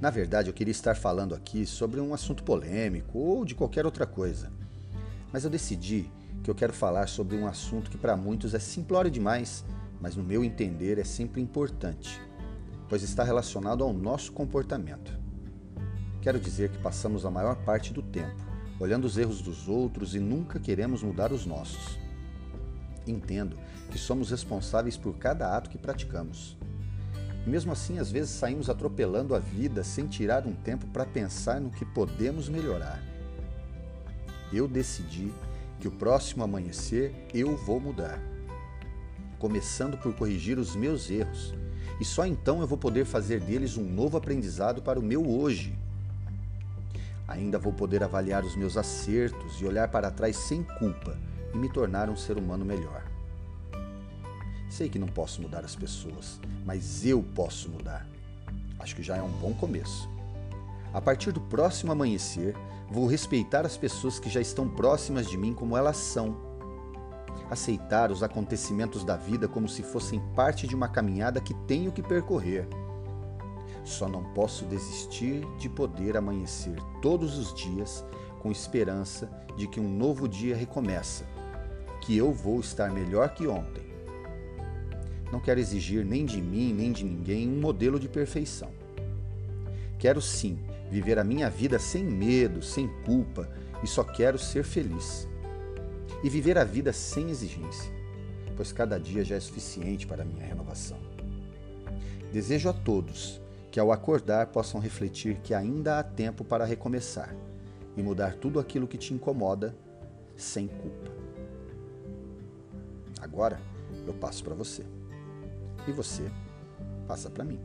Na verdade, eu queria estar falando aqui sobre um assunto polêmico ou de qualquer outra coisa. Mas eu decidi que eu quero falar sobre um assunto que para muitos é simplório demais, mas no meu entender é sempre importante, pois está relacionado ao nosso comportamento. Quero dizer que passamos a maior parte do tempo olhando os erros dos outros e nunca queremos mudar os nossos. Entendo que somos responsáveis por cada ato que praticamos. Mesmo assim, às vezes saímos atropelando a vida sem tirar um tempo para pensar no que podemos melhorar. Eu decidi que o próximo amanhecer eu vou mudar, começando por corrigir os meus erros, e só então eu vou poder fazer deles um novo aprendizado para o meu hoje. Ainda vou poder avaliar os meus acertos e olhar para trás sem culpa e me tornar um ser humano melhor. Sei que não posso mudar as pessoas, mas eu posso mudar. Acho que já é um bom começo. A partir do próximo amanhecer, vou respeitar as pessoas que já estão próximas de mim como elas são. Aceitar os acontecimentos da vida como se fossem parte de uma caminhada que tenho que percorrer só não posso desistir de poder amanhecer todos os dias com esperança de que um novo dia recomeça, que eu vou estar melhor que ontem. Não quero exigir nem de mim nem de ninguém um modelo de perfeição. Quero sim viver a minha vida sem medo, sem culpa e só quero ser feliz. E viver a vida sem exigência, pois cada dia já é suficiente para a minha renovação. Desejo a todos que ao acordar possam refletir que ainda há tempo para recomeçar e mudar tudo aquilo que te incomoda sem culpa. Agora eu passo para você e você passa para mim.